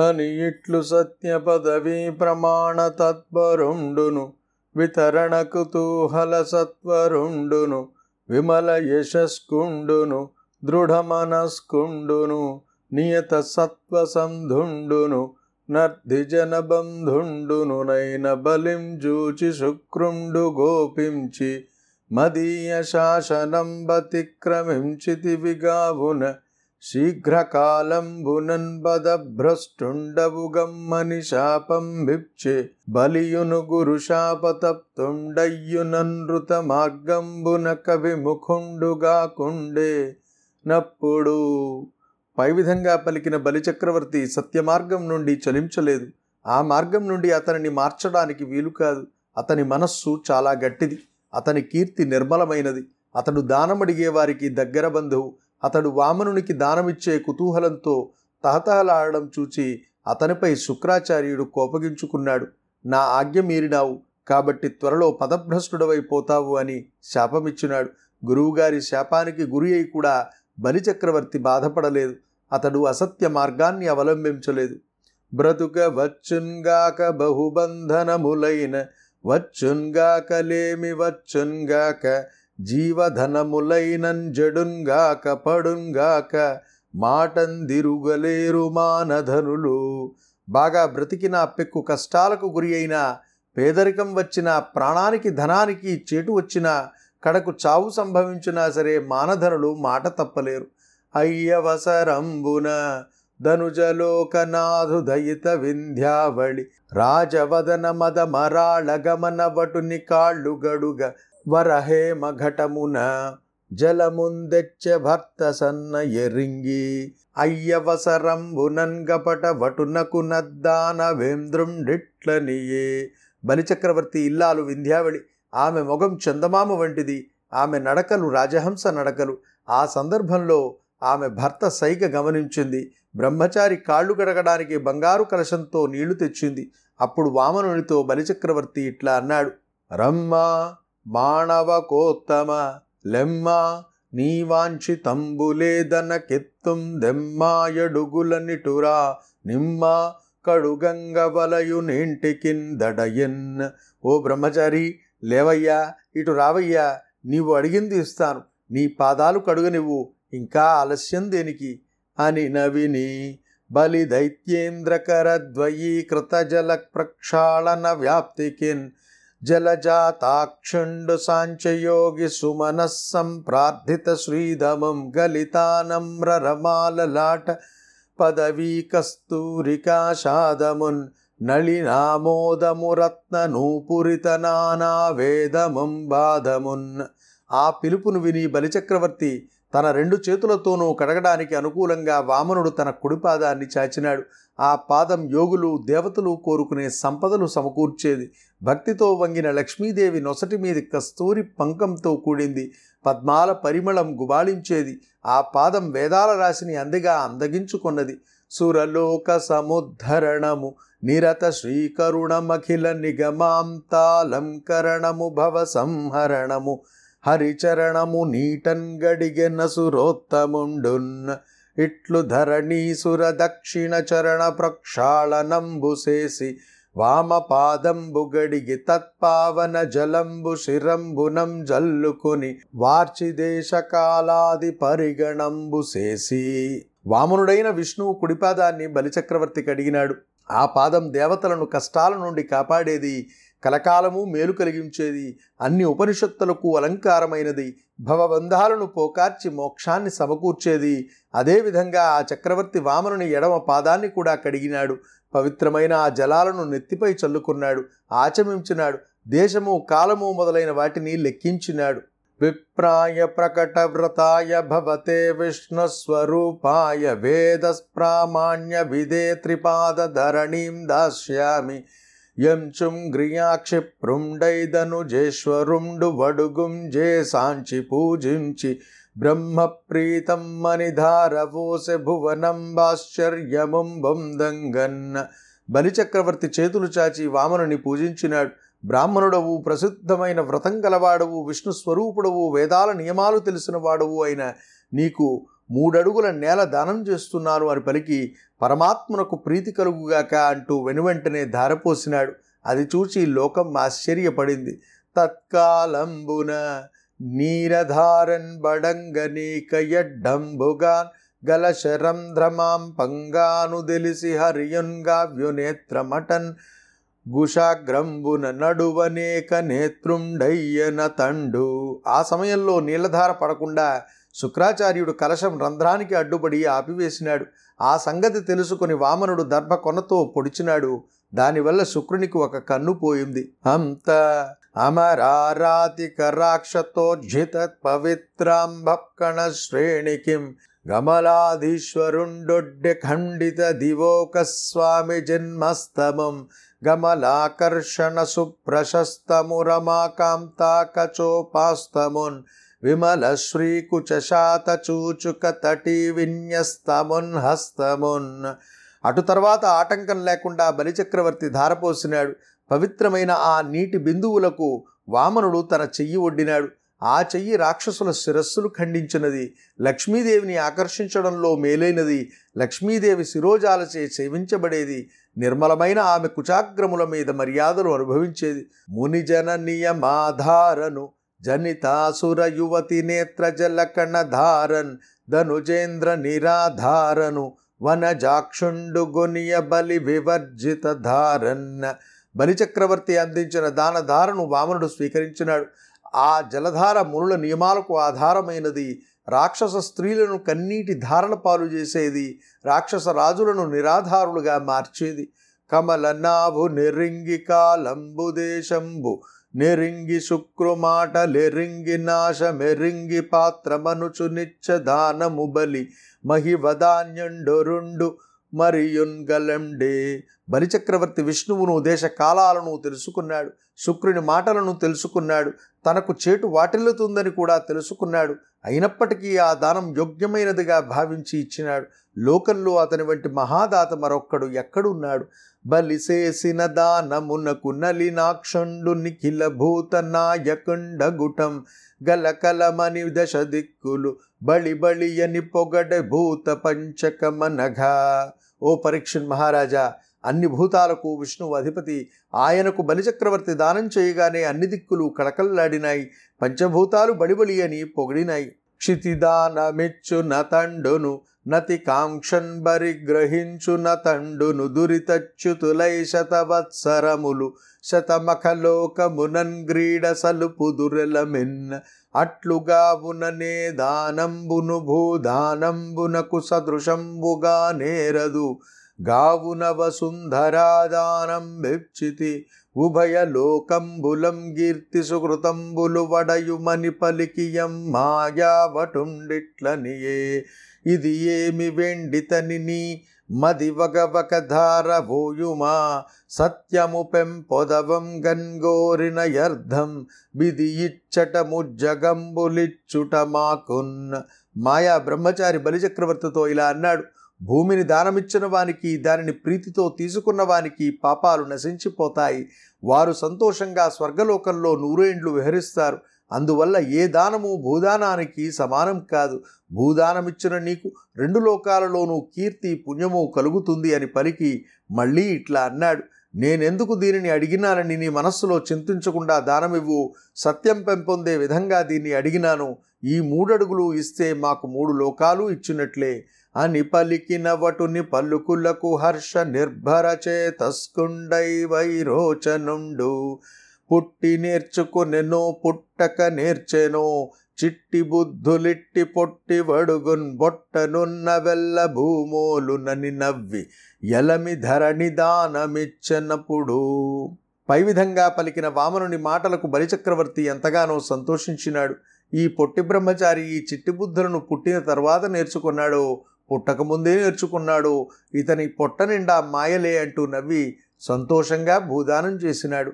అని ఇట్లు సత్య పదవీ ప్రమాణ తత్పరుండును వితరణ తూహల సత్వరుండును. విమల యశస్కుండును. దృఢమనస్కుండును నియత సత్వ సంధుండును. నర్ధి జనబంధుండును నైన బలిం జూచి శుక్రుండు గోపించి. మదీయ శాసనం బతిక్రమించితి విగావున శాపం భిప్చే బలియును గురు శాపతప్తుండయ్యుననృత మార్గంబున కవిముఖుండుగా కుండే నప్పుడు పై విధంగా పలికిన బలిచక్రవర్తి సత్యమార్గం నుండి చలించలేదు. ఆ మార్గం నుండి అతనిని మార్చడానికి వీలు కాదు. అతని మనస్సు చాలా గట్టిది. అతని కీర్తి నిర్మలమైనది. అతడు దానమడిగే వారికి దగ్గర బంధువు. అతడు వామనునికి దానమిచ్చే కుతూహలంతో తహతహలాడడం చూచి అతనిపై శుక్రాచార్యుడు కోపగించుకున్నాడు. నా ఆజ్ఞ మీరినావు కాబట్టి త్వరలో పదభ్రష్టుడవైపోతావు అని శాపమిచ్చున్నాడు గురువుగారి శాపానికి గురి అయి కూడా బలిచక్రవర్తి బాధపడలేదు. అతడు అసత్య మార్గాన్ని అవలంబించలేదు. బ్రతుక వచ్చున్గాక బహుబంధనములైన వచ్చున్గాక లేమి వచ్చున్గాక జీవధనములైనన్ పడుంగాక మాటందిరుగలేరు మానధనులు. బాగా బ్రతికిన పెక్కు కష్టాలకు గురి అయిన పేదరికం వచ్చిన ప్రాణానికి ధనానికి చేటు వచ్చిన కడకు చావు సంభవించినా సరే మానధనులు మాట తప్పలేరు. అయ్యవసరంబున ధనుజలోకనాథు దయిత వింధ్యావళి. రాజవదన మద మరాళ గమన వటుని కాళ్ళు గడుగ వరహేమ ఘటమున జలముందెచ్చ భర్త సన్న ఎరింగి అయ్యవసరంబునంగపట వటునకు నద్దాన వేంద్రుండిట్లనియే. బలిచక్రవర్తి ఇల్లాలు వింధ్యావళి ఆమె మొగం చందమామ వంటిది ఆమె నడకలు రాజహంస నడకలు. ఆ సందర్భంలో ఆమె భర్త సైగ గమనించింది. బ్రహ్మచారి కాళ్ళు గడగడానికి బంగారు కలశంతో నీళ్ళు తెచ్చింది. అప్పుడు వామనునితో బలిచక్రవర్తి ఇట్లా అన్నాడు రమ్మా మాణవకోత్తమ కోత్తమ లెమ్మ నీవాంచి కెత్తుం దెమ్మాయడుగుల నిమ్మ కడుగంగ దడయన్. ఓ బ్రహ్మచారి లేవయ్యా ఇటు రావయ్యా నీవు అడిగింది ఇస్తాను నీ పాదాలు కడుగనివ్వు ఇంకా ఆలస్యం దేనికి? అని నవిని బలి దైత్యేంద్రకరద్వయీకృత జల ప్రక్షాళన వ్యాప్తికిన్. జలజాతాక్షుండు సాంచయోగి సుమనః సంప్రార్థిత శ్రీధమం గలితానమ్రరమాలలాట పదవీ కస్తూరికాషాదమున్ నళినామోదమురత్న నూపురిత నానా వేదముం బాధమున్ ఆ పిలుపును విని బలిచక్రవర్తి తన రెండు చేతులతోనూ కడగడానికి అనుకూలంగా వామనుడు తన కుడిపాదాన్ని చాచినాడు. ఆ పాదం యోగులు దేవతలు కోరుకునే సంపదలు సమకూర్చేది. భక్తితో వంగిన లక్ష్మీదేవి నొసటి మీది కస్తూరి పంకంతో కూడింది. పద్మాల పరిమళం గుబాళించేది. ఆ పాదం వేదాల రాశిని అందిగా అందగించుకొన్నది. సురలోక సముద్ధరణము నిరత శ్రీకరుణమఖిల నిగమాంతాలంకరణము భవ సంహరణము హరిచరణము నీటన్ సురోత్తముండున్. ఇట్లు ధరణీసుర దక్షిణ చరణ ప్రక్షాళనంబు చేసి వామపాదంబు గడిగి తత్పావన జలంబు శిరంబునం జల్లుకొని వార్చి దేశకాలాది పరిగణంబు చేసి వామనుడైన విష్ణువు కుడిపాదాన్ని బలిచక్రవర్తి కడిగినాడు ఆ పాదం దేవతలను కష్టాల నుండి కాపాడేది కలకాలము మేలు కలిగించేది అన్ని ఉపనిషత్తులకు అలంకారమైనది భవబంధాలను పోకార్చి మోక్షాన్ని సమకూర్చేది. అదేవిధంగా ఆ చక్రవర్తి వామనుని ఎడమ పాదాన్ని కూడా కడిగినాడు. పవిత్రమైన ఆ జలాలను నెత్తిపై చల్లుకున్నాడు ఆచమించినాడు దేశము కాలము మొదలైన వాటిని లెక్కించినాడు. విప్రాయ ప్రకట వ్రతాయ భవతే విష్ణుస్వరూపాయ వేదస్ప్రామాణ్య విదే త్రిపాద ధరణీం దాస్యామి. యంచుం గ్రియాక్షిప్రుండైదనుజేశ్వరుండు వడుగుం జే సాంచి పూజించి బ్రహ్మప్రీతం మనిధారవోసె భువనంబాశ్చర్యముం బొందంగన్న బలిచక్రవర్తి చేతులు చాచి వామనుని పూజించినాడు. బ్రాహ్మణుడవు ప్రసిద్ధమైన వ్రతం గలవాడవు విష్ణు స్వరూపుడవు వేదాల నియమాలు తెలిసిన వాడవు అయిన నీకు మూడడుగుల నేల దానం చేస్తున్నాను అని పలికి పరమాత్మనకు ప్రీతి కలుగుగాక అంటూ వెనువెంటనే ధారపోసినాడు. అది చూచి లోకం ఆశ్చర్యపడింది. తత్కాలంబున నీరధారన్ బడంగనీకయడ్డంబుగాన్ గల గలశరంధ్రమాం పంగాను తెలిసి హరియున్గావ్యునేత్రమటన్ గుషాగ్రంబున నడువనేక నేత్రుండయ్యన తండు. ఆ సమయంలో నీళ్ళధార పడకుండా శుక్రాచార్యుడు కలశం రంధ్రానికి అడ్డుపడి ఆపివేసినాడు. ఆ సంగతి తెలుసుకుని వామనుడు దర్భ కొనతో పొడిచినాడు. దానివల్ల శుక్రునికి ఒక కన్ను పోయింది. అంత అమరారాతిక రాక్షతోజ్జిత పవిత్రాంభక్కణ శ్రేణికిం గమలాధీశ్వరుండొడ్డె ఖండిత దివోక స్వామి జన్మస్తమం గమలాకర్షణ సుప్రశస్తము రమాకాంతాకచోపాస్తమున్ విమల శ్రీకుచశాత చూచుక తటి విన్యస్తమున్ హస్తమున్. అటు తర్వాత ఆటంకం లేకుండా బలిచక్రవర్తి ధారపోసినాడు. పవిత్రమైన ఆ నీటి బిందువులకు వామనుడు తన చెయ్యి ఒడ్డినాడు. ఆ చెయ్యి రాక్షసుల శిరస్సులు ఖండించినది. లక్ష్మీదేవిని ఆకర్షించడంలో మేలైనది. లక్ష్మీదేవి శిరోజాలచే సేవించబడేది. నిర్మలమైన ఆమె కుచాగ్రముల మీద మర్యాదలు అనుభవించేది. మునిజన నియమాధారను జనితాసుర యువతి నేత్ర జలకణ ధారన్ ధనుజేంద్ర నిరాధారను వనజాక్షుండు గొనియ బలి వివర్జిత ధారన్ బలిచక్రవర్తి అందించిన దానధారను వామనుడు స్వీకరించినాడు. ఆ జలధార మునుల నియమాలకు ఆధారమైనది. రాక్షస స్త్రీలను కన్నీటి ధారణ పాలు చేసేది. రాక్షస రాజులను నిరాధారులుగా మార్చేది. కమలనాభు నిరింగి కాలంబు దేశంబు. నెరింగి శుక్రుమాట లెరింగి నాశ మెరింగి పాత్రమనుచు నిచ్చ దానము బలి. మహివదాన్యుండొరుండు మరియున్గలండే. బలిచక్రవర్తి విష్ణువును దేశ కాలాలను తెలుసుకున్నాడు. శుక్రుని మాటలను తెలుసుకున్నాడు. తనకు చేటు వాటిల్లుతుందని కూడా తెలుసుకున్నాడు. అయినప్పటికీ ఆ దానం యోగ్యమైనదిగా భావించి ఇచ్చినాడు. లోకంలో అతని వంటి మహాదాత మరొక్కడు ఎక్కడున్నాడు? బలిసేసిన దానమునకు నలినాక్షండు నిఖిల భూత నాయకుండ గుటం గలకలమని దశ దిక్కులు బళి బళి పొగడ భూత పంచకమనఘా ఓ పరీక్షన్ మహారాజా అన్ని భూతాలకు విష్ణువు అధిపతి ఆయనకు బలిచక్రవర్తి దానం చేయగానే అన్ని దిక్కులు కళకల్లాడినాయి పంచభూతాలు బడిబడి అని పొగిడినాయి. క్షితిదానమిచ్చు నతండును నతి కాంక్షన్ బరిగ్రహించు నతండును దురితచ్యుతులై శతవత్సరములు శతమఖలోకమునన్ గ్రీడ సలుపు దురెలమెన్న అట్లుగా ఉననే దానంబును భూదానంబునకు సదృశంబుగా నేరదు గావున వసుంధరాదానం విప్చితి ఉభయ లోకంబులం కీర్తి సుకృతంబులు వడయుమని పలికియం మాయావటుండిట్లనియే. ఇది ఏమి వెండితని మదివగవక ధారవోయుమా సత్యము పెంపొదవం గన్గోరిన యర్థం బిది ఇచ్చట ముజ్జగంబులిచ్చుట మాకున్న మాయా బ్రహ్మచారి బలిచక్రవర్తితో ఇలా అన్నాడు. భూమిని దానమిచ్చిన వానికి దానిని ప్రీతితో తీసుకున్న వానికి పాపాలు నశించిపోతాయి. వారు సంతోషంగా స్వర్గలోకంలో నూరేండ్లు విహరిస్తారు. అందువల్ల ఏ దానము భూదానానికి సమానం కాదు. భూదానమిచ్చిన నీకు రెండు లోకాలలోనూ కీర్తి పుణ్యము కలుగుతుంది అని పలికి మళ్ళీ ఇట్లా అన్నాడు. నేనెందుకు దీనిని అడిగినానని నీ మనస్సులో చింతించకుండా దానమివ్వు? సత్యం పెంపొందే విధంగా దీన్ని అడిగినాను. ఈ మూడడుగులు ఇస్తే మాకు మూడు లోకాలు ఇచ్చినట్లే. అని పలికిన వటుని పలుకులకు హర్ష నిర్భర చేతస్కుండై వైరోచనుండు. పుట్టి నేర్చుకునెనో పుట్టక నేర్చెనో చిట్టి బుద్ధులిట్టి పొట్టి వడుగున్ బొట్టనున్న వెల్ల భూమోలునని నవ్వి ఎలమి ధరణి దానమిచ్చనప్పుడు. పై విధంగా పలికిన వామనుని మాటలకు బలిచక్రవర్తి ఎంతగానో సంతోషించినాడు. ఈ పొట్టి బ్రహ్మచారి ఈ చిట్టి బుద్ధులను పుట్టిన తర్వాత నేర్చుకున్నాడో. పుట్టకముందే నేర్చుకున్నాడు. ఇతని పొట్ట నిండా మాయలే అంటూ నవ్వి సంతోషంగా భూదానం చేసినాడు.